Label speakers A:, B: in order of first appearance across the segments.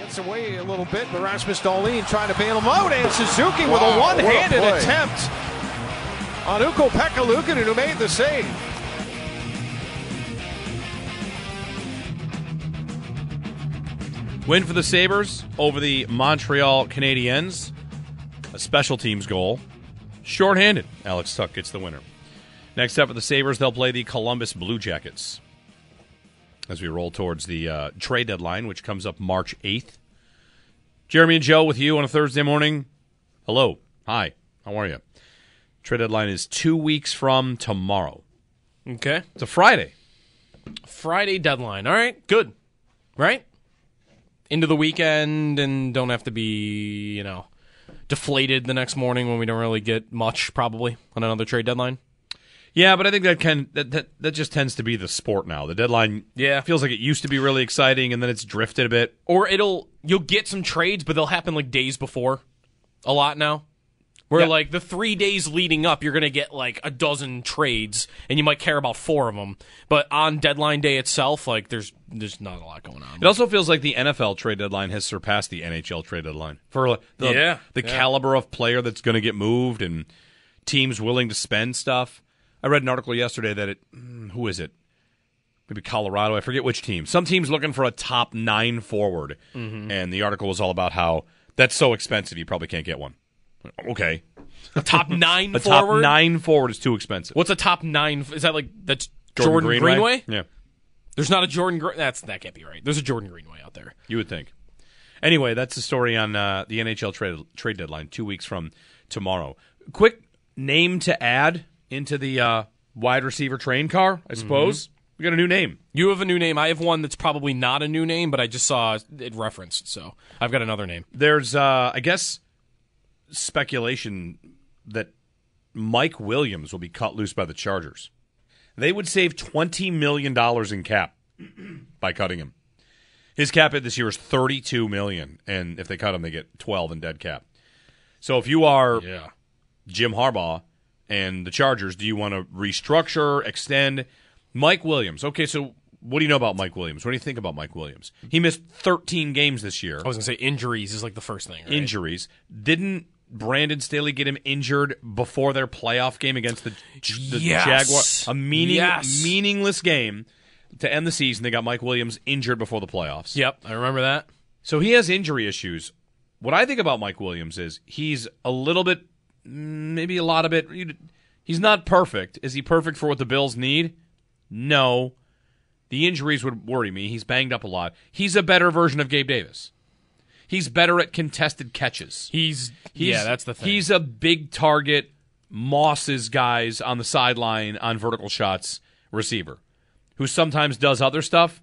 A: Gets away a little bit, but Rasmus Dahlin trying to bail him out, and Suzuki with a one-handed
B: a
A: attempt on Ukko-Pekka who made the save.
C: Win for the Sabres over the Montreal Canadiens. A special teams goal. Shorthanded. Alex Tuch gets the winner. Next up for the Sabres, they'll play the Columbus Blue Jackets. As we roll towards the uh, trade deadline, which comes up March 8th. Jeremy and Joe with you on a Thursday morning. Hello. Hi. How are you? Trade deadline is two weeks from tomorrow.
D: Okay.
C: It's a Friday.
D: Friday deadline. All right. Good. Right? Into the weekend and don't have to be, you know, deflated the next morning when we don't really get much probably on another trade deadline.
C: Yeah, but I think that can that, that that just tends to be the sport now. The deadline
D: Yeah.
C: feels like it used to be really exciting and then it's drifted a bit.
D: Or it'll you'll get some trades, but they'll happen like days before. A lot now. Where
C: Yeah.
D: like the three days leading up, you're gonna get like a dozen trades, and you might care about four of them. But on deadline day itself, like there's there's not a lot going on.
C: It also feels like the NFL trade deadline has surpassed the NHL trade deadline for the,
D: Yeah,
C: the
D: yeah.
C: caliber of player that's going to get moved and teams willing to spend stuff. I read an article yesterday that it mm, who is it? Maybe Colorado. I forget which team. Some team's looking for a top nine forward,
D: Mm-hmm.
C: and the article was all about how that's so expensive you probably can't get one. Okay,
D: a top nine
C: a top
D: forward.
C: nine forward is too expensive.
D: What's a top nine? Is that like that's Jordan, Greenway?
C: Yeah,
D: There's not a Jordan. Gre- that's that can't be right. There's a Jordan Greenway out there.
C: you would think. Anyway, that's the story on uh, the NHL trade trade deadline. Two weeks from tomorrow. Quick name to add into the uh, wide receiver train car. I suppose we got a new name.
D: You have a new name. I have one that's probably not a new name, but I just saw it referenced, so I've got another name.
C: There's, uh, I guess, speculation that Mike Williams will be cut loose by the Chargers. They would save twenty million dollars in cap by cutting him. His cap hit this year is thirty-two million, and if they cut him, they get twelve in dead cap. So if you are
D: Yeah.
C: Jim Harbaugh and the Chargers, do you want to restructure, extend? Mike Williams. Okay, so what do you know about Mike Williams? What do you think about Mike Williams? He missed 13 games this year.
D: I was gonna say injuries is like the first thing. Right?
C: Injuries. Didn't Brandon Staley get him injured before their playoff game against the, the
D: Yes.
C: Jaguars? A meaning,
D: Yes.
C: meaningless game to end the season. They got Mike Williams injured before the playoffs.
D: Yep, I remember that.
C: So he has injury issues. What I think about Mike Williams is he's a little bit, maybe a lot of it. He's not perfect. Is he perfect for what the Bills need? No. The injuries would worry me. He's banged up a lot. He's a better version of Gabe Davis. He's better at contested catches.
D: He's,
C: He's,
D: yeah, that's the thing.
C: He's a big target, mosses guys on the sideline on vertical shots receiver, who sometimes does other stuff,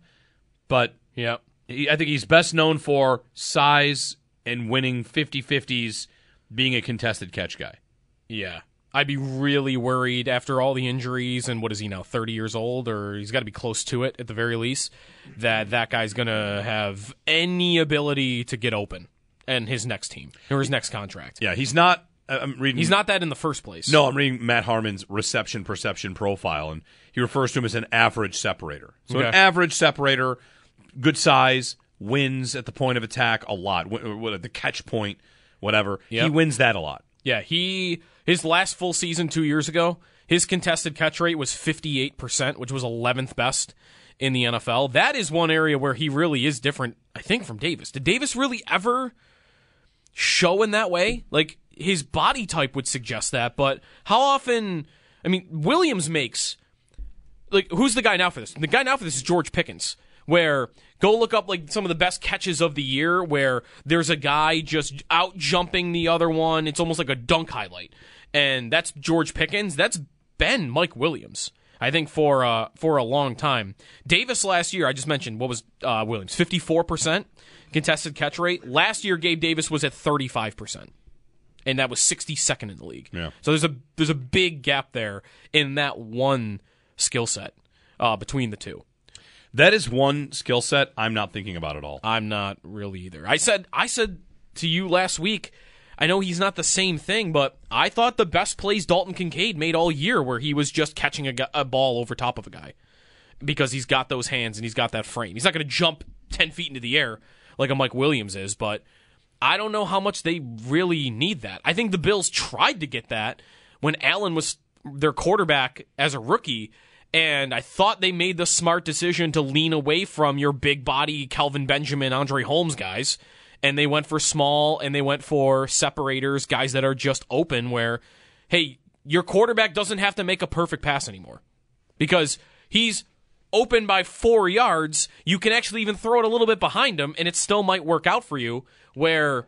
C: but
D: yep.
C: he, I think he's best known for size and winning 50-50s, being a contested catch guy.
D: Yeah. I'd be really worried after all the injuries and what is he now, 30 years old or he's got to be close to it at the very least that that guy's going to have any ability to get open and his next team or his next contract.
C: Yeah, he's not. I- I'm reading.
D: He's not that in the first place.
C: No, I'm reading Matt Harmon's reception perception profile, and he refers to him as an average separator. So an average separator, good size, wins at the point of attack a lot. The catch point, whatever. He wins that a lot.
D: Yeah, he his last full season 2 years ago, his contested catch rate was 58%, which was 11th best in the NFL. That is one area where he really is different, I think from Davis. Did Davis really ever show in that way? Like his body type would suggest that, but how often I mean, Williams makes like who's the guy now for this? The guy now for this is George Pickens. Where go look up like some of the best catches of the year where there's a guy just out jumping the other one. It's almost like a dunk highlight. And that's George Pickens. That's been Mike Williams. I think for uh, for a long time. Davis last year, I just mentioned what was uh, Williams fifty four percent contested catch rate. Last year, Gabe Davis was at thirty five percent and that was 62nd in the league.
C: Yeah.
D: So there's a there's a big gap there in that one skill set uh, between the two.
C: That is one skill set I'm not thinking about at all.
D: I'm not really either. I said I said to you last week. I know he's not the same thing, but I thought the best plays Dalton Kincaid made all year, where he was just catching a, a ball over top of a guy. because he's got those hands and he's got that frame. He's not going to jump 10 feet into the air like a Mike Williams is, but I don't know how much they really need that. I think the Bills tried to get that when Allen was their quarterback as a rookie. And I thought they made the smart decision to lean away from your big body Kelvin Benjamin, Andre Holmes guys. And they went for small and they went for separators, guys that are just open where, hey, your quarterback doesn't have to make a perfect pass anymore because he's open by four yards. You can actually even throw it a little bit behind him and it still might work out for you. Where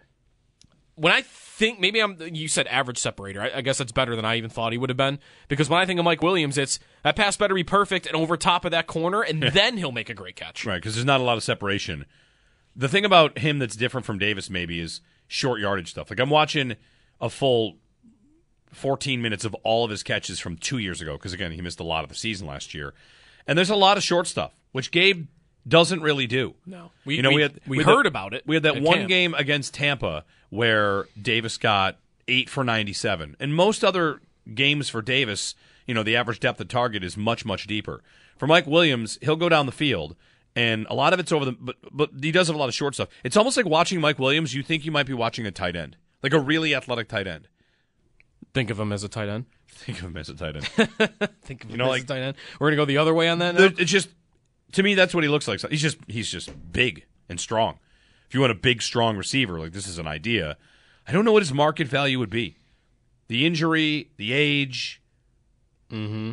D: when I think maybe I'm you said average separator. I, I, guess that's better than I even thought he would have been because when I think of Mike Williams, it's that pass better be perfect and over top of that corner, and then he'll make a great catch.
C: Right, because there's not a lot of separation. The thing about him that's different from Davis maybe is short yardage stuff. Like I'm watching a full 14 minutes of all of his catches from two years ago because again he missed a lot of the season last year, and there's a lot of short stuff which Gabe doesn't really do.
D: No, we you know we, we had we,
C: we
D: heard
C: the,
D: about it.
C: We had that one camp. game against Tampa where Davis got eight for ninety seven, and most other games for Davis, you know, the average depth of target is much much deeper. For Mike Williams, he'll go down the field. And a lot of it's over the, but but he does have a lot of short stuff. It's almost like watching Mike Williams. You think you might be watching a tight end, like a really athletic tight end.
D: Think of him as a tight end.
C: Think of him as a tight end.
D: Think of you him know, as like, a tight end. We're gonna go the other way on that. Now?
C: It's just to me, that's what he looks like. He's just he's just big and strong. If you want a big, strong receiver, like this is an idea. I don't know what his market value would be. The injury, the age.
D: Mm-hmm.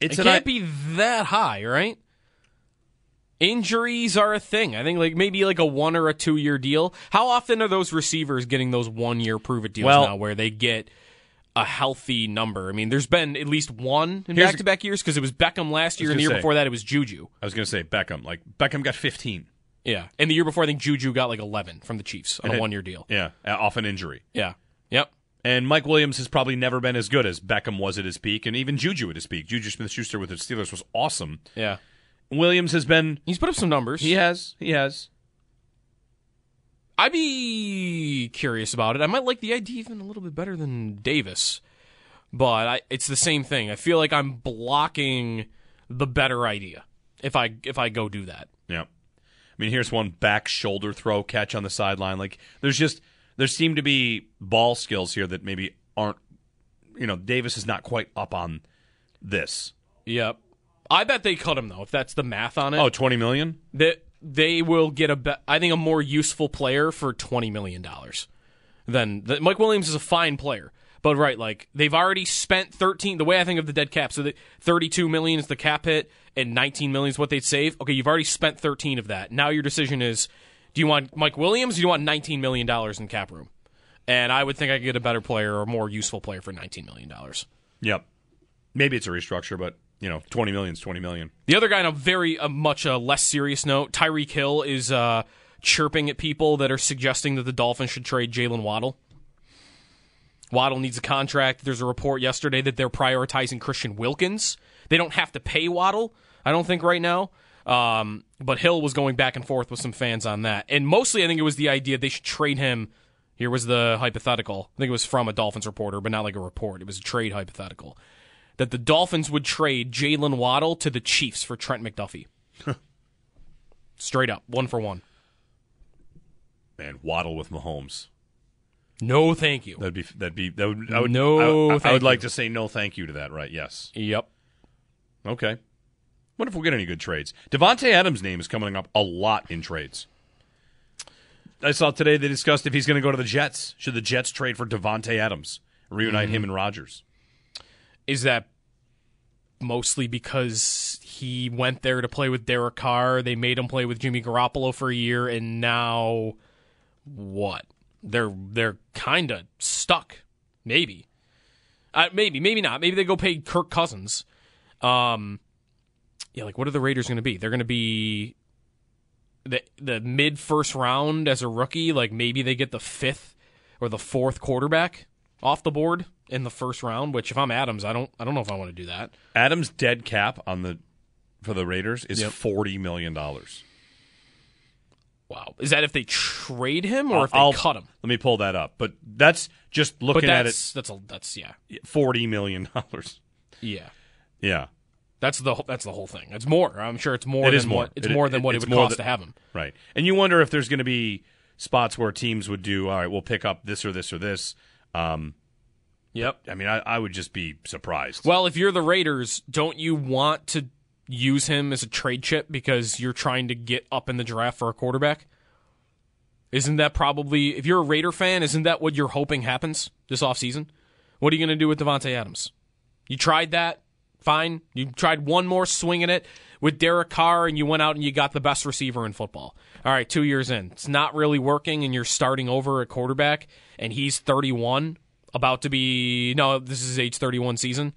D: It's it can't I- be that high, right? Injuries are a thing. I think like maybe like a one or a two year deal. How often are those receivers getting those one year prove it deals well, now where they get a healthy number. I mean, there's been at least one in back to back years because it was Beckham last year, and the year say, before that it was Juju.
C: I was going to say Beckham. Like Beckham got 15.
D: Yeah, and the year before I think Juju got like 11 from the Chiefs on and a one year deal.
C: Yeah, uh, off an injury.
D: Yeah. Yep.
C: And Mike Williams has probably never been as good as Beckham was at his peak, and even Juju at his peak. Juju Smith Schuster with the Steelers was awesome.
D: Yeah.
C: Williams has been.
D: He's put up some numbers.
C: He has. He has.
D: I'd be curious about it. I might like the idea even a little bit better than Davis, but I, it's the same thing. I feel like I'm blocking the better idea if I if I go do that.
C: Mean, here's one back shoulder throw catch on the sideline. Like there's just there seem to be ball skills here that maybe aren't. You know, Davis is not quite up on this.
D: Yep. I bet they cut him though. If that's the math on it.
C: Oh, 20 million.
D: That they will get a be- I think a more useful player for twenty million dollars than the, Mike Williams is a fine player. But right, like they've already spent thirteen. The way I think of the dead cap, so the thirty-two million is the cap hit, and nineteen million is what they'd save. Okay, you've already spent thirteen of that. Now your decision is: do you want Mike Williams? do you want nineteen million dollars in cap room? And I would think I could get a better player or a more useful player for nineteen million dollars.
C: Yep. Maybe it's a restructure, but you know, 20 million is 20 million.
D: The other guy on a very uh, much uh, less serious note, Tyreek Hill is uh, chirping at people that are suggesting that the Dolphins should trade Jalen Waddle. Waddle needs a contract. There's a report yesterday that they're prioritizing Christian Wilkins. They don't have to pay Waddle, I don't think, right now. Um, but Hill was going back and forth with some fans on that. And mostly, I think it was the idea they should trade him. Here was the hypothetical. I think it was from a Dolphins reporter, but not like a report. It was a trade hypothetical that the Dolphins would trade Jalen Waddle to the Chiefs for Trent McDuffie. Straight up, one for one.
C: Man, Waddle with Mahomes.
D: No, thank you.
C: That'd be that'd be that would I would
D: no.
C: I, I, I would
D: you.
C: like to say no, thank you to that. Right? Yes.
D: Yep.
C: Okay. What if we get any good trades? Davante Adams' name is coming up a lot in trades. I saw today they discussed if he's going to go to the Jets. Should the Jets trade for Davante Adams, reunite mm-hmm. him and Rodgers?
D: Is that mostly because he went there to play with Derek Carr? They made him play with Jimmy Garoppolo for a year, and now what? They're they're kind of stuck. Maybe, uh, maybe, maybe not. Maybe they go pay Kirk Cousins. Um, yeah, like what are the Raiders going to be? They're going to be the the mid first round as a rookie. Like maybe they get the fifth or the fourth quarterback off the board in the first round. Which, if I'm Adams, I don't I don't know if I want to do that.
C: Adams' dead cap on the for the Raiders is yep. forty million dollars.
D: Is that if they trade him or if they I'll, cut him?
C: Let me pull that up. But that's just looking
D: that's,
C: at it.
D: That's a that's yeah,
C: forty million dollars.
D: Yeah,
C: yeah.
D: That's the that's the whole thing. It's more. I'm sure it's more.
C: It
D: than
C: is more.
D: What, it's
C: It-
D: more than
C: it-
D: what it would cost
C: than-
D: to have him.
C: Right. And you wonder if there's going to be spots where teams would do, all right, we'll pick up this or this or this. Um,
D: Yep.
C: I mean, I, I would just be surprised.
D: Well, if you're the Raiders, don't you want to use him as a trade chip because you're trying to get up in the draft for a quarterback? Isn't that probably, if you're a Raider fan, isn't that what you're hoping happens this offseason? What are you going to do with Davante Adams? You tried that, fine. You tried one more swing at it with Derek Carr, and you went out and you got the best receiver in football. All right, two years in. It's not really working, and you're starting over at quarterback, and he's 31, about to be, no, this is age 31 season.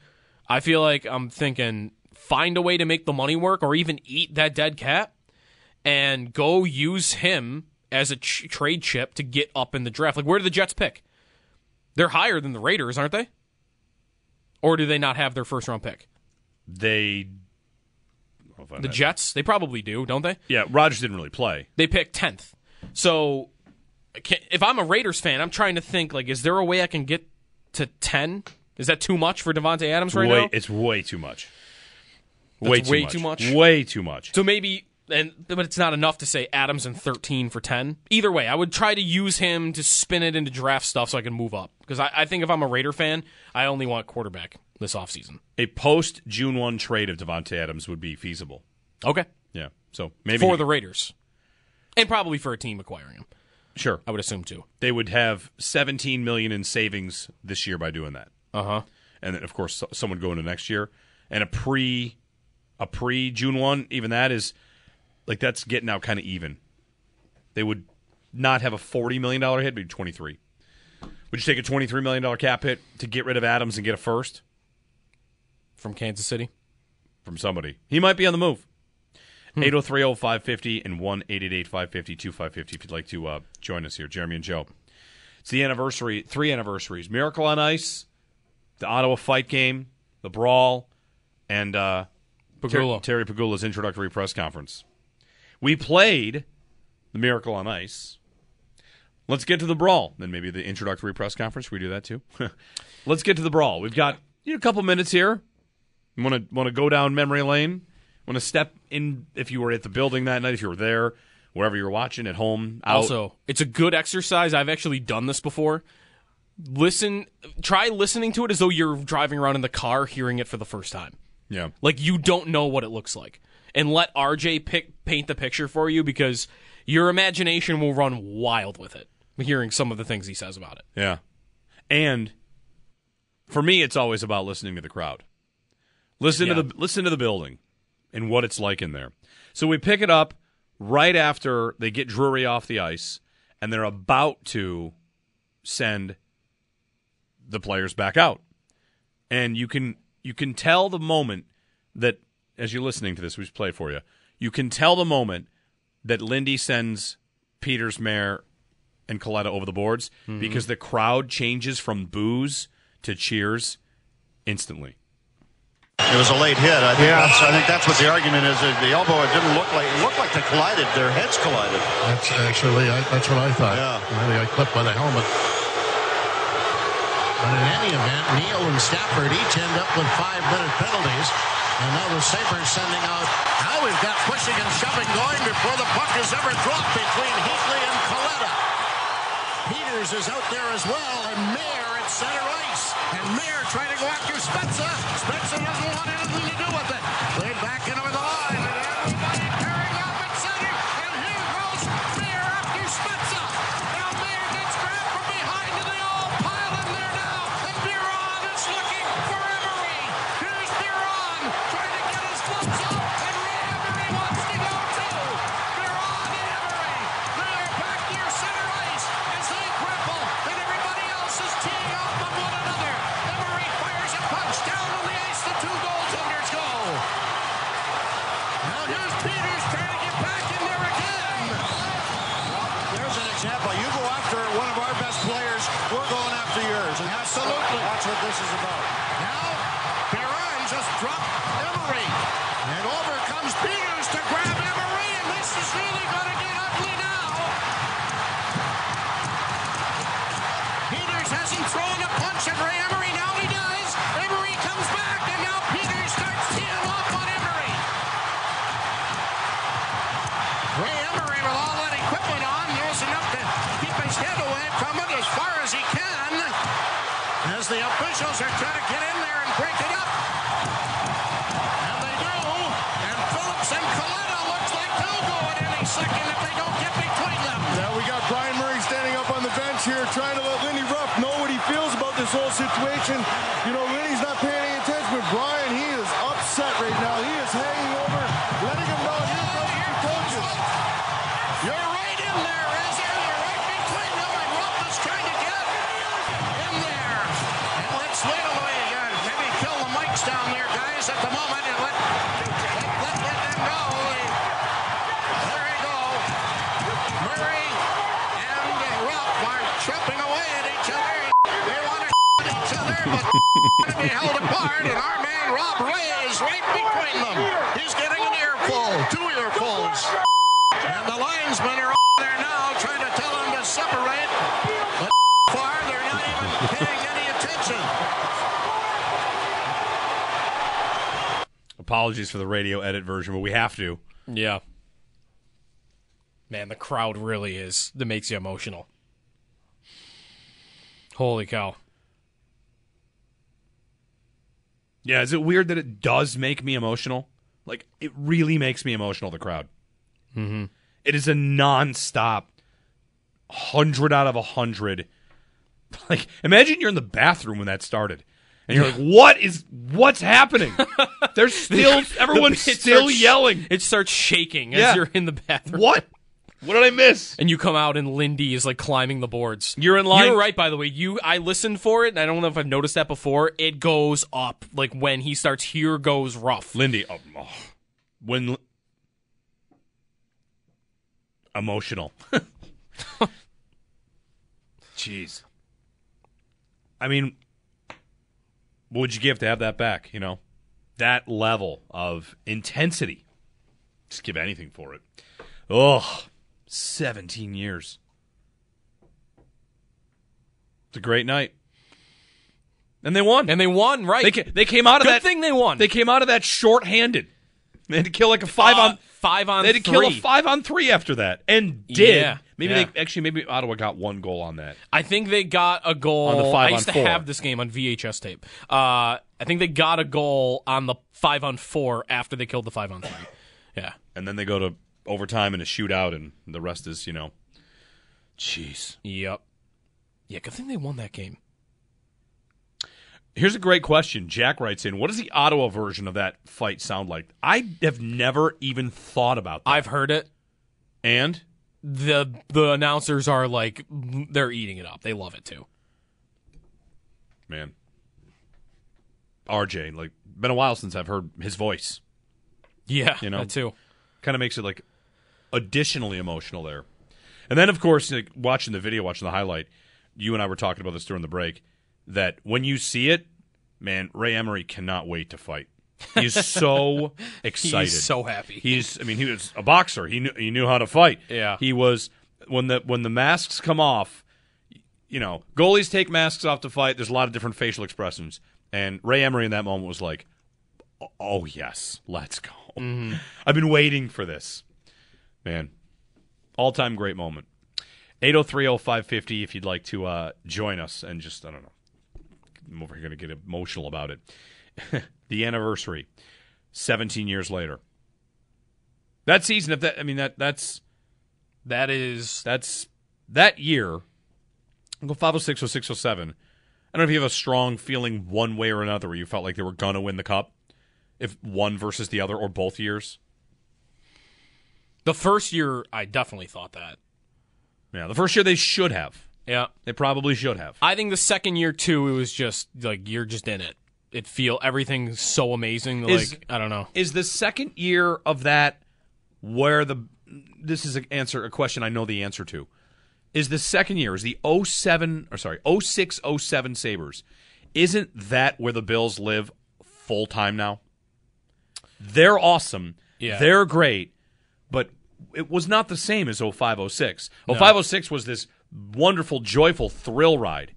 D: I feel like I'm thinking find a way to make the money work or even eat that dead cat and go use him as a ch- trade chip to get up in the draft. Like, where do the Jets pick? They're higher than the Raiders, aren't they? Or do they not have their first round pick?
C: they.
D: The. Jets, they probably do, don't they?
C: Yeah, Rodgers didn't really play.
D: They pick 10th. So can, if I'm a Raiders fan, I'm trying to think like is there a way I can get to 10? Is that too much for Davante Adams right
C: way,
D: now?
C: It's way too much.
D: That's
C: way too
D: way
C: much.
D: too much?
C: Way too much.
D: So maybe, and but it's not enough to say Adams and 13 for 10. Either way, I would try to use him to spin it into draft stuff so I can move up. Because I, I think if I'm a Raider fan, I only want quarterback this offseason.
C: A post June 1 trade of Davante Adams would be feasible.
D: Okay.
C: Yeah. So maybe.
D: For the Raiders. And probably for a team acquiring him,
C: Sure.
D: I would assume too.
C: They would have 17 million in savings this year by doing that.
D: Uh huh.
C: and then of course someone some would go into next year and a pre a pre June one even that is like that's getting out kind of even. They would not have a forty million dollar hit, but 23. Would you take a twenty three million dollar cap hit to get rid of Adams and get a first
D: From Kansas City.
C: from somebody? He might be on the move. 8030550 and 1 550 2550 if you'd like to uh, join us here, Jeremy and Joe. It's the anniversary, three anniversaries Miracle on Ice, the Ottawa fight game, the brawl, and uh,
D: Pegula.
C: Terry, Terry Pegula's introductory press conference. We played the Miracle on Ice. Let's get to the brawl. Then maybe the introductory press conference. We do that too? Let's get to the brawl. We've got you know, a couple minutes here. Want to want to go down memory lane? Want to step in if you were at the building that night, if you were there, wherever you're watching at home. Out.
D: Also, it's a good exercise. I've actually done this before. Listen, try listening to it as though you're driving around in the car hearing it for the first time.
C: yeah,
D: Like you don't know what it looks like. And let RJ pick, paint the picture for you because your imagination will run wild with it, hearing some of the things he says about it.
C: yeah. And for me, it's always about listening to the crowd. Listen
D: Yeah.
C: to the listen to the building and what it's like in there. So we pick it up right after they get Drury off the ice, and they're about to send the players back out. And you can you can tell the moment that as you're listening to this, we just play it for you. You can tell the moment that Lindy sends Peters, Mair, and Kaleta over the boards mm-hmm. because the crowd changes from boos to cheers instantly.
B: It was a late hit. I think, that's, I think that's what the argument is. that The elbow, it didn't look like, it looked like they collided. Their heads collided.
E: That's actually, I, that's what I thought.
B: Yeah.
E: I think I clipped by the helmet. But in any event, Neil and Stafford each end up with five-minute penalties. And now the Sabres sending out. Now we've got pushing and shoving going before the puck is ever dropped between Heatley and Kaleta. Peters is out there as well, and Mair at center ice. And Mair trying to go after Spezza. Spezza doesn't want anything to do with it. to grab Emery, and this is really going to get ugly now. Peters hasn't thrown a punch at Ray Emery. Now he does. Emery comes back, and now Peters starts teeing off on Emery. Ray Emery with all that equipment on knows enough to keep his head away from it as far as he can as the officials are trying whole situation, you know, getting an earful, two earfuls. And the linesmen are up there now trying to tell him to separate. But far, they're not even paying any attention.
C: Apologies for the radio edit version, but we have to.
D: Yeah. Man, the crowd really is that makes you emotional. Holy cow.
C: Yeah, is it weird that it does make me emotional? Like, it really makes me emotional, the crowd. Mm-hmm. is a nonstop, 100 out of a 100. Like, imagine you're in the bathroom when that started. And you're like, what is, what's happening? They're still, everyone's
D: It
C: still
D: starts-
C: yelling.
D: It starts shaking as you're in the bathroom.
C: What? What did I miss?
D: And you come out and Lindy is like climbing the boards.
C: You're in line-
D: You're right, by the way. You, I listened for it, and I don't know if I've noticed that before. It goes up like when he starts. Here goes Ruff.
C: Lindy, oh, oh. when emotional. Jeez. I mean, what would you give to have that back? You know, that level of intensity. Just give anything for it. Oh, 17 years. It's a great night. And they won.
D: And they won, right?
C: They, ca- they came out of
D: Good
C: that
D: thing they won.
C: They came out of that short-handed. They had to kill like a five
D: Uh,
C: on
D: five on
C: They had to
D: three.
C: kill a five on three after that, and did.
D: Yeah,
C: maybe
D: yeah.
C: they actually maybe Ottawa got one goal on that.
D: I think they got a goal
C: On the five
D: I used to
C: four.
D: have this game on VHS tape. Uh, I think they got a goal on the five on four after they killed the five on three. Yeah.
C: And then they go to overtime and a shootout, and the rest is you know, jeez.
D: Yep. Yeah, good thing they won that game.
C: Here's a great question. Jack writes in, "What does the Ottawa version of that fight sound like?" I have never even thought about that.
D: I've heard it.
C: and
D: The the announcers are like they're eating it up. They love it too.
C: man, RJ, like been a while since I've heard his voice.
D: Yeah,
C: You know?
D: that too.
C: kind of makes it like additionally emotional there. And then, of course, like, watching the video, watching the highlight, you and I were talking about this during the break. That when you see it, man, Ray Emery cannot wait to fight. He's so excited.
D: He's so happy.
C: He's, I mean, he was a boxer. He knew he knew how to fight.
D: Yeah.
C: He was when the when the masks come off. You know, goalies take masks off to fight. There's a lot of different facial expressions, and Ray Emery in that moment was like, "Oh yes, let's go." Mm-hmm. I've been waiting for this, man. All time great moment. 8030550 if you'd like to uh, join us and just I don't know. I'm over here going to get emotional about it. the anniversary, 17 years later. That season, if that, I mean that that's
D: that is
C: that's that year. Go 506 0607. I don't know if you have a strong feeling one way or another where you felt like they were going to win the cup, if one versus the other or both years.
D: The first year. I definitely thought that.
C: Yeah, the first year they should have.
D: Yeah,
C: They probably should have.
D: I think the second year too. It was just like you're just in it. It feel everything's so amazing.
C: Is-
D: like I don't know.
C: Is the second year of that where the this is an answer a question I know the answer to. Is the second year is the 07 or sorry 06 07 Sabres isn't that where the Bills live full time now? They're awesome.
D: Yeah.
C: They're great, but it was not the same as 0506. 0506 was this wonderful joyful thrill ride.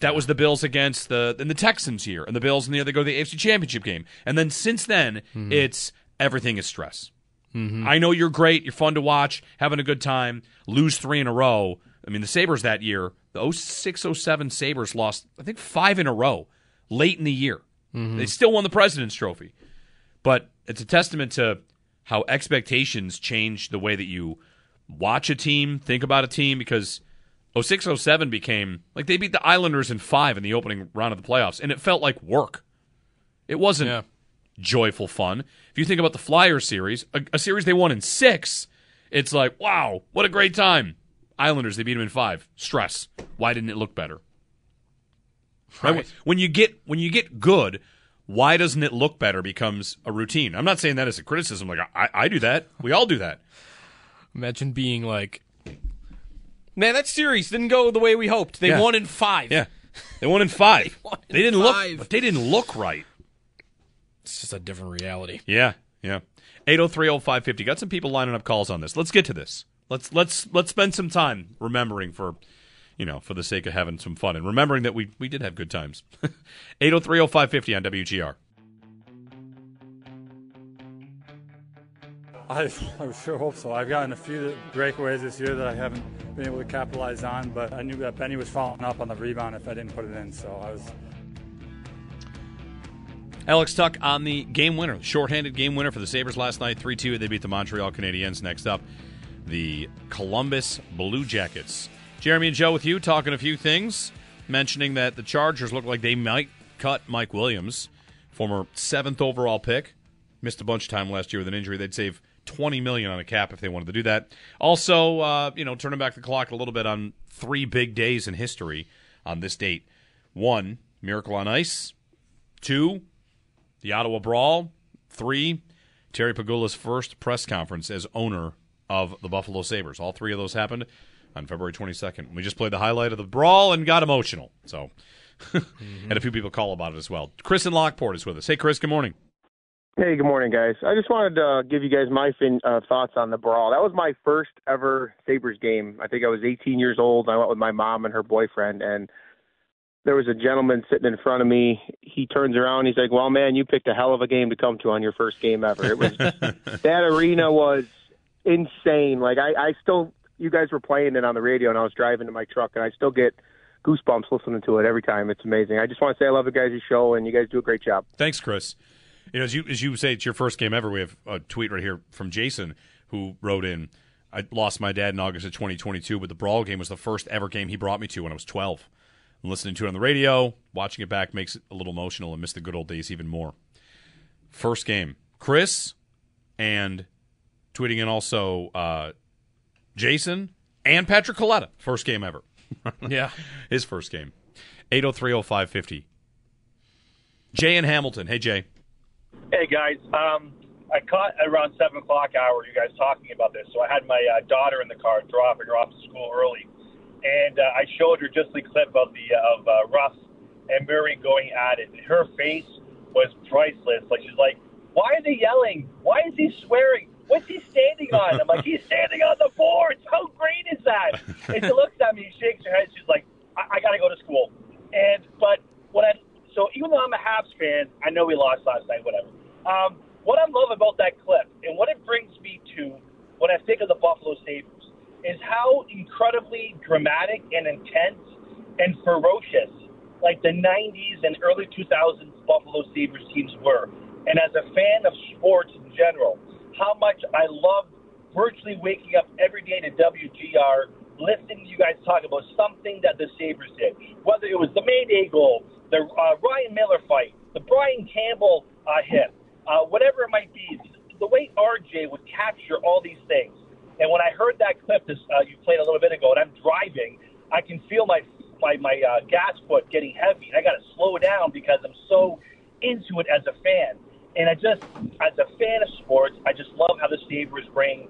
C: That was the Bills against the and the Texans here, and the Bills and the other go to the AFC Championship game. And then since then, mm-hmm. it's everything is stress. Mm-hmm. I know you're great, you're fun to watch, having a good time. Lose three in a row. I mean, the Sabres that year, the 06 07 Sabres lost, I think, five in a row late in the year. Mm-hmm. They still won the President's Trophy. But it's a testament to how expectations change the way that you watch a team, think about a team, because 06 07 became like they beat the Islanders in five in the opening round of the playoffs, and it felt like work. It wasn't
D: Yeah.
C: joyful fun. If you think about the Flyers series, a, a series they won in six, it's like, wow, what a great time. Islanders, they beat them in five. Stress. Why didn't it look better? Right?
D: Right.
C: When you get when you get good, why doesn't it look better becomes a routine. I'm not saying that as a criticism. Like I, I do that. We all do that.
D: Imagine being like, man, that series didn't go the way we hoped. They
C: Yeah.
D: won in five.
C: Yeah, they won in five.
D: They in
C: they didn't
D: five.
C: look. But they didn't look right.
D: It's just a different reality.
C: Yeah, yeah. 8030550. Got some people lining up calls on this. Let's get to this. Let's let's let's spend some time remembering for you know, for the sake of having some fun and remembering that we we did have good times. 8030550 on WGR.
F: I, I sure hope so. I've gotten a few breakaways this year that I haven't been able to capitalize on, but I knew that Benny was following up on the rebound if I didn't put it in, so I was
C: Alex Tuch on the game winner, shorthanded game winner for the Sabres last night, 3 2. They beat the Montreal Canadiens. Next up, the Columbus Blue Jackets. Jeremy and Joe with you, talking a few things, mentioning that the Chargers look like they might cut Mike Williams, former seventh overall pick. Missed a bunch of time last year with an injury. They'd save 20 million on a cap if they wanted to do that. Also, uh, you know, turning back the clock a little bit on three big days in history on this date. One, Miracle on Ice. Two, the Ottawa Brawl. Three, Terry Pegula's first press conference as owner of the Buffalo Sabres. All three of those happened on February 22nd. We just played the highlight of the Brawl and got emotional. So, and a few people call about it as well. Chris in Lockport is with us. Hey, Chris, good morning.
G: Hey, good morning, guys. I just wanted to uh, give you guys my fin- uh, thoughts on the brawl. That was my first ever Sabres game. I think I was 18 years old. I went with my mom and her boyfriend, and there was a gentleman sitting in front of me. He turns around. He's like, "Well, man, you picked a hell of a game to come to on your first game ever." It was that arena was insane. Like I, I still, you guys were playing it on the radio, and I was driving to my truck, and I still get goosebumps listening to it every time. It's amazing. I just want to say I love the guys' show, and you guys do a great job.
C: Thanks, Chris. You know, as you as you say, it's your first game ever. We have a tweet right here from Jason who wrote in. I lost my dad in August of 2022, but the Brawl game was the first ever game he brought me to when I was 12. And listening to it on the radio, watching it back makes it a little emotional and miss the good old days even more. First game, Chris, and tweeting in also uh, Jason and Patrick Kaleta. First game ever.
D: Yeah.
C: His first game. 8030550. Jay in Hamilton. Hey, Jay.
H: Hey guys, um, I caught around seven o'clock hour you guys talking about this. So I had my uh, daughter in the car, dropping her off to school early, and uh, I showed her just the clip of the of uh, Russ and Murray going at it. And her face was priceless. Like she's like, "Why are they yelling? Why is he swearing? What's he standing on?" I'm like, "He's standing on the boards. How great is that?" And she looks at me, she shakes her head. She's like, "I, I got to go to school." And but what I so even though I'm a Habs fan, I know we lost last night. Whatever. Um, what I love about that clip and what it brings me to when I think of the Buffalo Sabres is how incredibly dramatic and intense and ferocious, like the 90s and early 2000s Buffalo Sabres teams were. And as a fan of sports in general, how much I love virtually waking up every day to WGR, listening to you guys talk about something that the Sabres did. Whether it was the Mayday goal, the uh, Ryan Miller fight, the Brian Campbell uh, hit, uh, whatever it might be, the way RJ would capture all these things. And when I heard that clip, this uh, you played a little bit ago, and I'm driving, I can feel my my my uh, gas foot getting heavy. And I got to slow down because I'm so into it as a fan. And I just, as a fan of sports, I just love how the Sabres bring.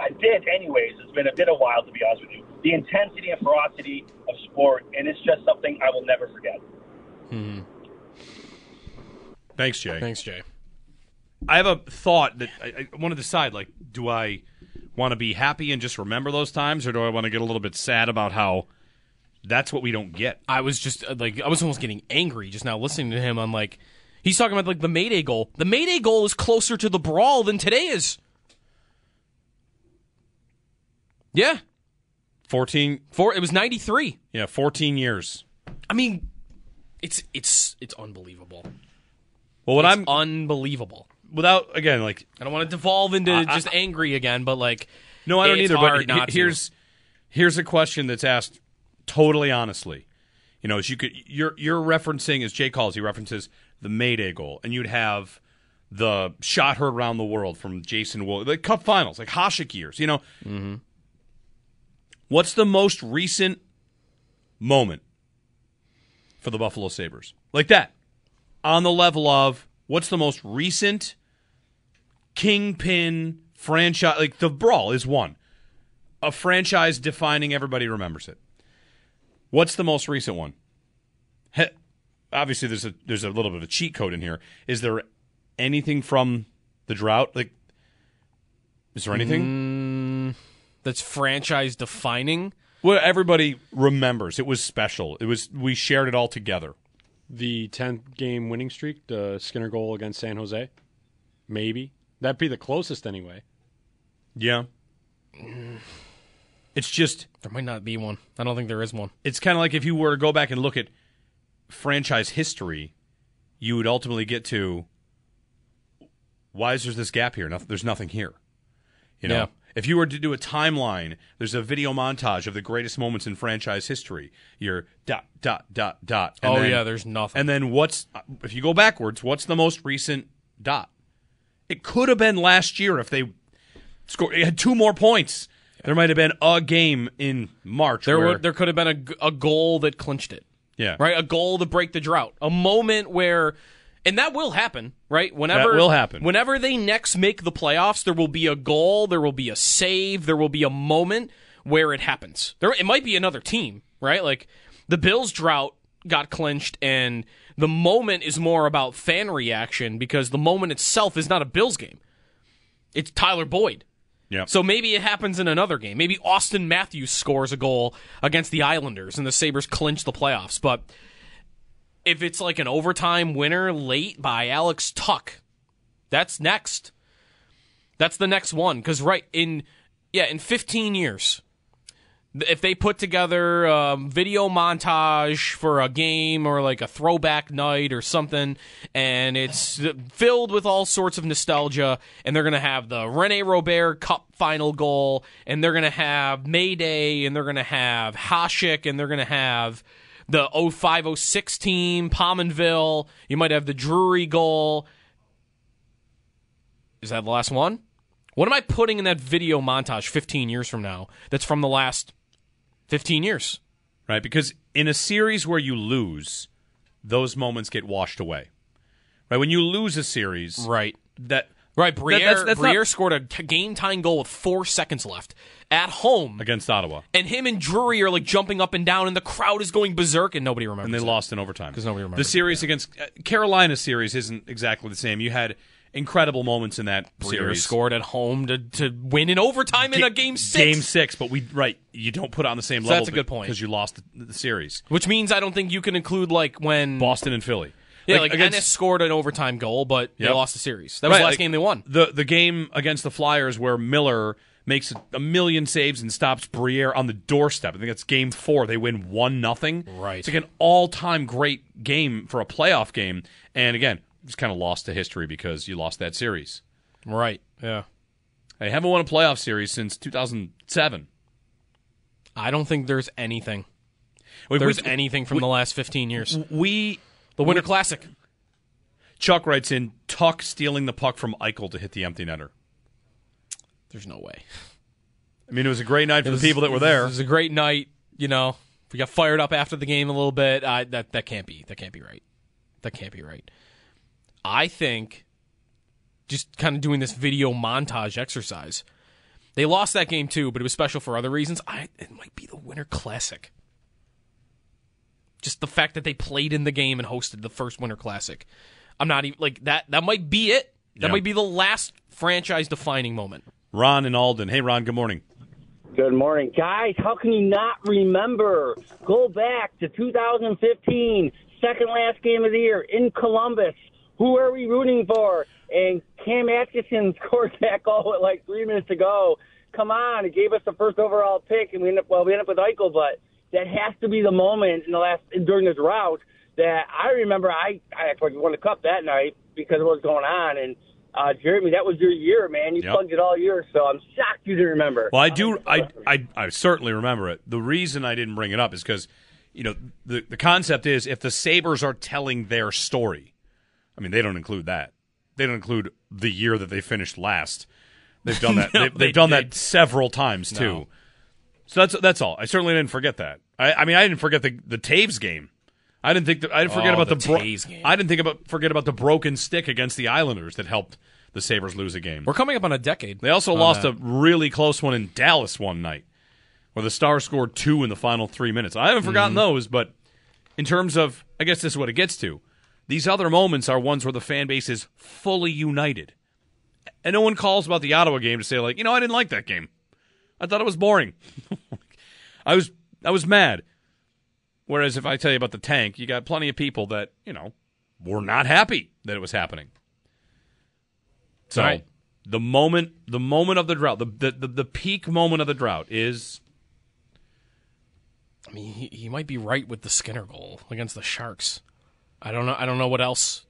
H: I did, anyways. It's been a bit a while, to be honest with you. The intensity and ferocity of sport, and it's just something I will never forget. Hmm.
C: Thanks, Jay.
D: Thanks, Jay.
C: I have a thought that I, I want to decide. Like, do I want to be happy and just remember those times, or do I want to get a little bit sad about how that's what we don't get?
D: I was just uh, like I was almost getting angry just now listening to him on like he's talking about like the Mayday goal. The Mayday goal is closer to the brawl than today is. Yeah,
C: 14,
D: four. It was ninety three.
C: yeah, 14 years.
D: I mean, it's it's it's unbelievable.
C: Well, what
D: It's
C: I'm
D: unbelievable.
C: without again, like,
D: I don't want to devolve into
C: I-
D: just angry again, but like
C: no, I don't either. But
D: not
C: he- here's here's a question that's asked totally honestly. You know, as you could, you're you're referencing as Jay calls, he references the Mayday goal, and you'd have the shot heard around the world from Jason Wool, the Cup Finals, like Hasek years. You know,
D: Mm-hmm.
C: what's the most recent moment for the Buffalo Sabres like that? on the level of what's the most recent kingpin franchise? Like the brawl is one, a franchise defining. Everybody remembers it. What's the most recent one? He- obviously, there's a there's a little bit of a cheat code in here. Is there anything from the drought? Like, is there anything?
D: Mm, that's franchise defining.
C: Well, everybody remembers. It was special. It was we shared it all together.
I: The 10th game winning streak, the Skinner goal against San Jose. Maybe. That'd be the closest anyway.
C: Yeah. It's just
D: There might not be one. I don't think there is one.
C: it's kind of like if you were to go back and look at franchise history, you would ultimately get to why is there this gap here? Nothing, there's nothing here. You know,
D: Yeah.
C: if you were to do a timeline, there's a video montage of the greatest moments in franchise history. You're dot dot dot dot.
D: oh
C: then-
D: yeah, there's nothing.
C: And then what's if you go backwards? What's the most recent dot? It could have been last year if they scored. It had two more points. There might have been a game in March.
D: there were, there could have been a goal that clinched it.
C: Yeah,
D: right? A goal to break the drought, a moment where, and that will happen, right? Whenever
C: That will happen.
D: Whenever they next make the playoffs, there will be a goal, there will be a save, there will be a moment where it happens. There, it might be another team, right? Like the Bills' drought got clinched, and the moment is more about fan reaction because the moment itself is not a Bills game. It's Tyler Boyd.
C: Yeah.
D: So maybe it happens in another game. Maybe Auston Matthews scores a goal against the Islanders and the Sabres clinch the playoffs. But if it's like an overtime winner late by Alex Tuch, that's next. That's the next one. Because, right, in, yeah, in 15 years, if they put together a video montage for a game or like a throwback night or something, and it's filled with all sorts of nostalgia, and they're going to have the Rene Robert Cup final goal, and they're going to have Mayday, and they're going to have Hasek, and they're going to have the 0506 team, Pominville. You might have the Drury goal. Is that the last one? What am I putting in that video montage 15 years from now that's from the last 15 years?
C: right? Because in a series where you lose, those moments get washed away. Right? When you lose a series,
D: Right.
C: that
D: Right,
C: that-
D: Briere,
C: that's- that's not-
D: scored a game time goal with four seconds left at home,
C: against Ottawa,
D: and him and Drury are like jumping up and down, and the crowd is going berserk, and nobody remembers.
C: and they
D: it.
C: lost in overtime
D: because nobody remembers
C: The series against uh, Carolina series isn't exactly the same. You had incredible moments in that
D: Briere
C: series.
D: scored at home to, to win in overtime in
C: Ga-
D: a game six.
C: Game six, but we right. You don't put it on the same
D: So
C: level.
D: that's a good point.
C: because you lost the, the series.
D: Which means I don't think you can include like when
C: Boston and Philly.
D: yeah, like,
C: against-
D: Ennis scored an overtime goal, but they lost the series. That was
C: Right,
D: the last
C: like,
D: game they won.
C: The the game against the Flyers where Miller makes a, a million saves and stops Briere on the doorstep. I think that's game four. They win one nothing.
D: Right.
C: It's like an all time great game for a playoff game. And again, it's kind of lost to history because you lost that series.
D: Right. Yeah.
C: They haven't won a playoff series since 2007.
D: I don't think there's anything.
C: We-
D: There's
C: we-
D: anything from the last 15 years.
C: we
D: The Winter Classic.
C: Chuck writes in Tuch stealing the puck from Eichel to hit the empty netter.
D: There's no way.
C: I mean, it was a great night for
D: was-
C: the people that were there.
D: It was a great night. You know, we got fired up after the game a little bit. I, that that can't be. That can't be right. That can't be right. I think just kind of doing this video montage exercise. They lost that game too, but it was special for other reasons. I it might be the Winter Classic. Just the fact that they played in the game and hosted the first Winter Classic. I'm not even like that. That might be it. That
C: Yeah.
D: might be the last franchise defining moment.
C: Ron and Alden. Hey, Ron. Good morning.
J: Good morning, guys. How can you not remember? Go back to 2015, second last game of the year in Columbus. Who are we rooting for? And Cam Atkinson scored that goal with like three minutes to go. Come on, it gave us the first overall pick, and we end up well, we end up with Eichel, but that has to be the moment in the last during this route that I remember. I I actually won the cup that night because of what was going on, and uh, Jeremy, that was your year, man. You
C: Yep.
J: plugged it all year, so I'm shocked you didn't remember.
C: Well, I do. I, I I certainly remember it. The reason I didn't bring it up is because, you know, the the concept is if the Sabres are telling their story, I mean, they don't include that. They don't include the year that they finished last. They've done that.
D: No,
C: they've,
D: they-
C: done
D: they-
C: that several times too.
D: No.
C: So that's that's all. I certainly didn't forget that. I, I mean, I didn't forget the the Taves game. I didn't think that, I didn't forget
D: Oh,
C: about the,
D: the
C: bro-
D: game.
C: I didn't think about forget about the broken stick against the Islanders that helped the Sabres lose a game.
D: We're coming up on a decade.
C: They also lost
D: that.
C: a really close one in Dallas one night, where the Stars scored two in the final three minutes. I haven't forgotten
D: Mm-hmm.
C: those, but in terms of, I guess this is what it gets to. These other moments are ones where the fan base is fully united, and no one calls about the Ottawa game to say like, you know, I didn't like that game. I thought it was boring. I was I was mad. Whereas if I tell you about the tank, you got plenty of people that you know were not happy that it was happening. So
D: Right.
C: the moment the moment of the drought, the, the the the peak moment of the drought is
D: I mean, he, he might be right with the Skinner goal against the Sharks. I don't know. I don't know what else.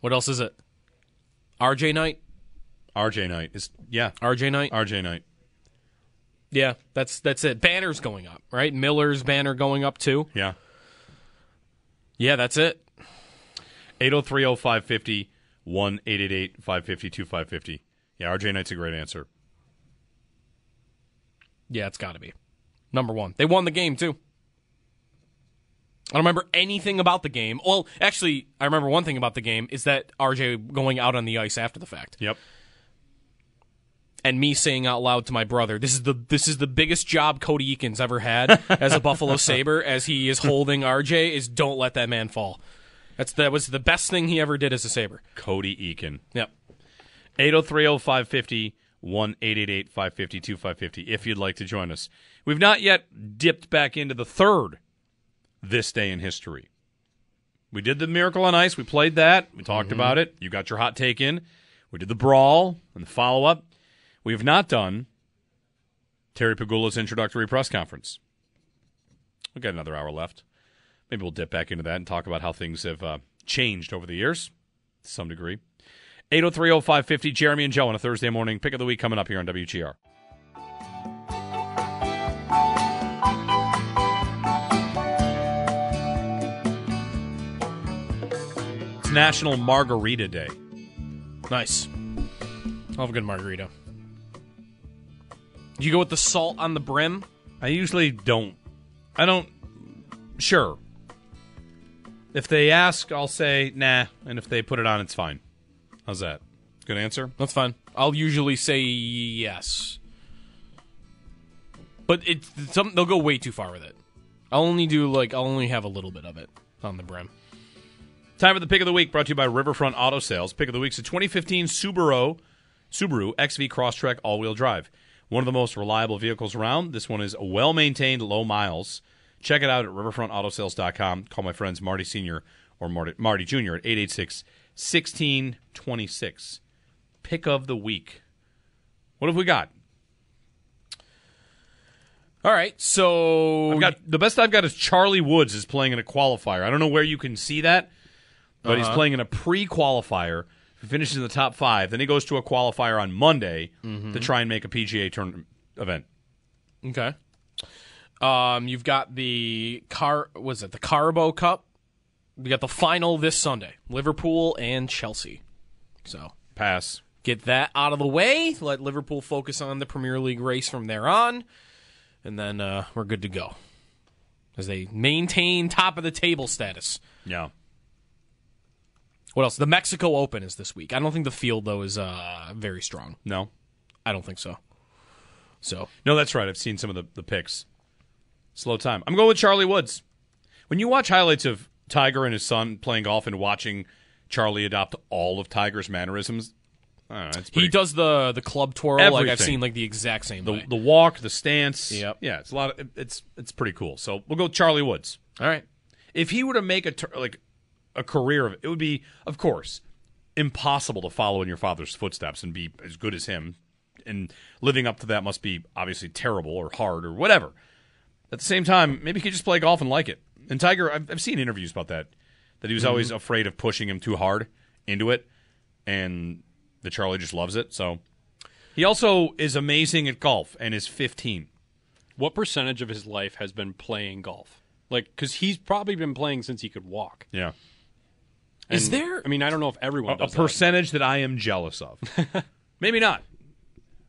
D: What else is it? RJ night.
C: RJ night. Is yeah,
D: RJ night.
C: RJ night.
D: Yeah, that's that's it. Banners going up, right? Miller's banner going up too.
C: Yeah.
D: Yeah, that's it.
C: 8030550 1888 550 2550. Yeah, RJ night's a great answer.
D: Yeah, it's got to be number one. They won the game too. I don't remember anything about the game. Well, actually, I remember one thing about the game is that RJ going out on the ice after the fact.
C: Yep.
D: and me saying out loud to my brother, "This is the this is the biggest job Cody Eakins ever had as a Buffalo Saber, as he is holding RJ. Is don't let that man fall. That's that was the best thing he ever did as a Saber.
C: Cody Eakin.
D: Yep.
C: 8030550 1888 550 if you'd like to join us. We've not yet dipped back into the third this day in history. We did the Miracle on Ice. We played that. We talked about it. You got your hot take in. We did the brawl and the follow up. We have not done Terry Pegula's introductory press conference. We've got another hour left. Maybe we'll dip back into that and talk about how things have uh, changed over the years to some degree. 8030550, Jeremy and Joe on a Thursday morning. Pick of the week coming up here on WGR. National Margarita Day.
D: Nice. I'll have a good margarita. You go with the salt on the brim.
C: I usually don't. I don't. Sure. If they ask, I'll say nah, and if they put it on, it's fine. How's that? Good answer.
D: That's fine. I'll usually say yes, but it's some they'll go way too far with it. I'll only do like I'll only have a little bit of it on the brim.
C: Time for the pick of the week, brought to you by Riverfront Auto Sales. Pick of the week's a 2015 Subaru Subaru XV Crosstrek all-wheel drive. One of the most reliable vehicles around. This one is well maintained, low miles. Check it out at riverfrontautosales.com. Call my friends Marty Senior or Marty, Marty Junior at 886 1626. Pick of the week. What have we got?
D: All right, so
C: I've got the best I've got is Charlie Woods is playing in a qualifier. I don't know where you can see that, but he's
D: Uh-huh.
C: playing in a pre-qualifier. He finishes in the top five. Then he goes to a qualifier on Monday
D: Mm-hmm.
C: to try and make a PGA tournament event.
D: Okay. Um, you've got the car. Was it the Carabao Cup? We got the final this Sunday, Liverpool and Chelsea. So
C: Pass.
D: get that out of the way. Let Liverpool focus on the Premier League race from there on, and then uh, we're good to go as they maintain top of the table status.
C: Yeah.
D: What else? The Mexico Open is this week. I don't think the field though is uh, very strong.
C: No.
D: I don't think so. So
C: No, that's right. I've seen some of the, the picks. Slow time. I'm going with Charlie Woods. When you watch highlights of Tiger and his son playing golf and watching Charlie adopt all of Tiger's mannerisms, I don't know,
D: he does the the club twirl. Like I've seen like the exact same
C: the
D: way.
C: the walk, the stance.
D: Yep.
C: Yeah, it's a lot. Of, it's it's pretty cool. So we'll go with Charlie Woods.
D: All right.
C: If he were to make a tur- like a career of it, would be, of course, impossible to follow in your father's footsteps and be as good as him. And living up to that must be obviously terrible or hard or whatever. At the same time, maybe he could just play golf and like it. And Tiger, I've, I've seen interviews about that, that he was always mm-hmm. afraid of pushing him too hard into it, and the Charlie just loves it. So he also is amazing at golf and is 15.
I: What percentage of his life has been playing golf? Like, because he's probably been playing since he could walk.
C: Yeah.
D: Is there
I: I mean, I don't know if everyone
C: A, a
I: does that.
C: percentage that I am jealous of. maybe not.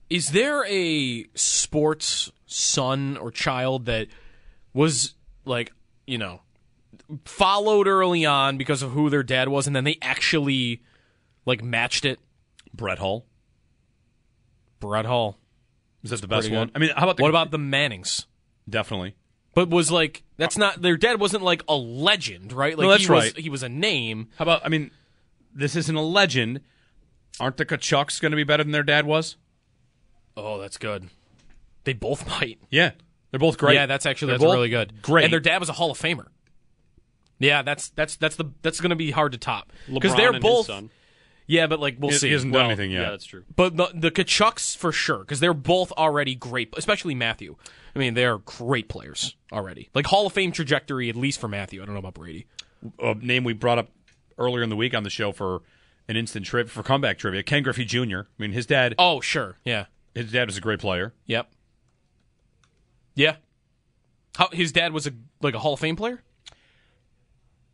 D: is there a sports son or child that was like you know followed early on because of who their dad was, and then they actually like matched it.
C: Brett Hull.
D: Brett Hull.
C: Is that the best one?
D: good.
C: I mean, how about the,
D: What about the Mannings?
C: definitely?
D: But was like that's not their dad wasn't like a legend, right? Like
C: No, that's
D: he was
C: right.
D: he was a name.
C: How about? I mean, this isn't a legend. Aren't the Tkachuks going to be better than their dad was?
D: Oh, that's good. They both might.
C: Yeah, they're both great.
D: Yeah, that's actually
C: They're
D: that's really good.
C: Great.
D: And their dad was a Hall of Famer. Yeah, that's that's that's the that's going to be hard to top because they're
I: and
D: both. Yeah, but like we'll
C: He-
D: see.
C: he hasn't
I: Well,
C: done anything yet.
I: Yeah, that's true.
D: But the the Tkachuks for sure because they're both already great, especially Matthew. I mean, they're great players already. Like Hall of Fame trajectory, at least for Matthew. I don't know about Brady.
C: a name we brought up earlier in the week on the show for an instant trip for comeback trivia. Ken Griffey Jr. I mean, his dad.
D: Oh, sure. Yeah.
C: His dad was a great player.
D: Yep. Yeah. How his dad was a like a Hall of Fame player?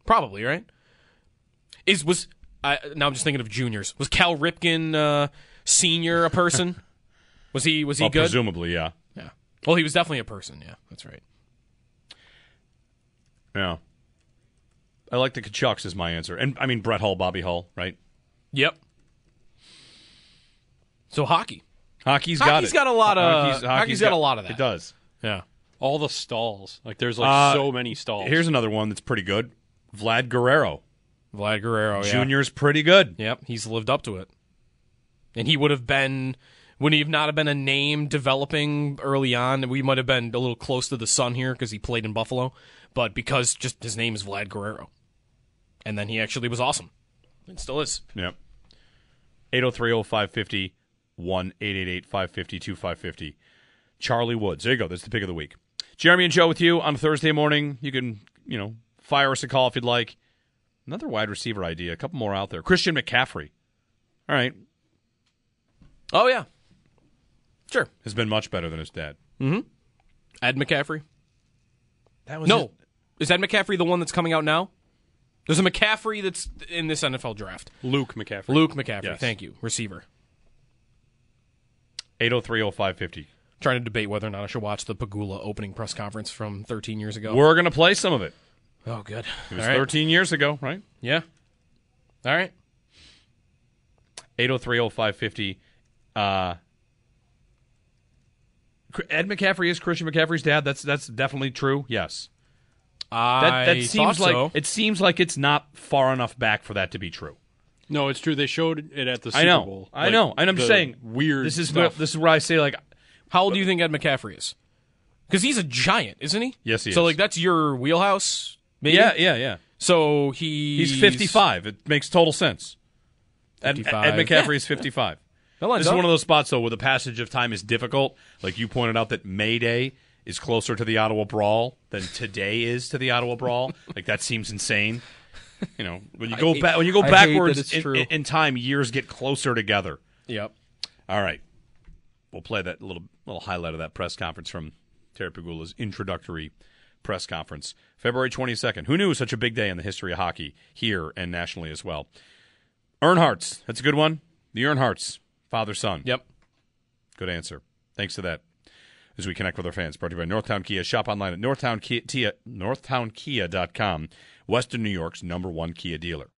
D: Probably, right? Is was I now I'm just thinking of juniors. Was Cal Ripken uh senior a person? was he was he
C: Well,
D: good?
C: presumably, yeah,
D: yeah. Well, he was definitely a person, yeah. That's right.
C: yeah. I like the Tkachuks is my answer, and I mean Brett Hull, Bobby Hull, right?
D: Yep. So hockey.
C: Hockey's got
D: Hockey's
C: it.
D: got a lot of-
C: Hockey's,
D: hockey's got a lot of that.
C: It does.
D: Yeah.
I: All the Staals. Like there's like
C: Uh,
I: so many Staals.
C: Here's another one that's pretty good. Vlad Guerrero
D: Vlad Guerrero, yeah.
C: Junior's pretty good.
D: Yep, he's lived up to it. And he would have been, would he have not have been a name developing early on? We might have been a little close to the sun here because he played in Buffalo, but because just his name is Vlad Guerrero. And then he actually was awesome. And still is.
C: Yep. 803-0550, 1-888-550-2550. Charlie Woods. There you go. That's the pick of the week. Jeremy and Joe with you on Thursday morning. You can, you know, fire us a call if you'd like. Another wide receiver idea. A couple more out there. Christian McCaffrey. All right.
D: Oh, yeah. Sure.
C: Has been much better than his dad. Mm-hmm.
D: Ed McCaffrey?
C: That was
D: No. Is Ed McCaffrey the one that's coming out now? There's a McCaffrey that's in this NFL draft.
I: Luke McCaffrey.
D: Luke McCaffrey.
C: Yes.
D: Thank you. Receiver.
C: 803-0550.
D: Trying to debate whether or not I should watch the Pegula opening press conference from 13 years ago.
C: We're going to play some of it.
D: Oh, good.
C: It was
D: All right.
C: 13 years ago, right?
D: Yeah. All right.
C: 803-0550. Uh, Ed McCaffrey is Christian McCaffrey's dad. That's that's definitely true. Yes. That,
D: I
C: that seems like
D: so.
C: it seems like it's not far enough back for that to be true.
I: No, it's true. They showed it at the Super
C: I know,
I: Bowl.
C: I
I: Like,
C: know, and I'm just saying
I: weird.
C: This is
I: stuff.
C: where, this is where I say like
D: How old do you think Ed McCaffrey is? Because he's a giant, isn't he?
C: Yes, he
D: so
C: is.
D: So like that's your wheelhouse. Maybe?
C: yeah, yeah, yeah.
D: So he's
C: He's 55. It makes total sense. Ed,
D: 55.
C: Ed McCaffrey is 55.
D: That lines
C: This is one of those spots though where the passage of time is difficult. Like you pointed out that May Day is closer to the Ottawa Brawl than today is to the Ottawa Brawl. like that seems insane. You know, when you go back when you go
D: I
C: backwards in, in, in time, years get closer together.
D: Yep.
C: All right, we'll play that little little highlight of that press conference from Terry Pegula's introductory press conference, February twenty second. Who knew such a big day in the history of hockey here and nationally as well? Earnhardts, that's a good one. The Earnhardts, father son.
D: Yep.
C: Good answer. Thanks to that. As we connect with our fans, brought to you by Northtown Kia. Shop online at northtownkia, northtownkia.com, Western New York's number one Kia dealer.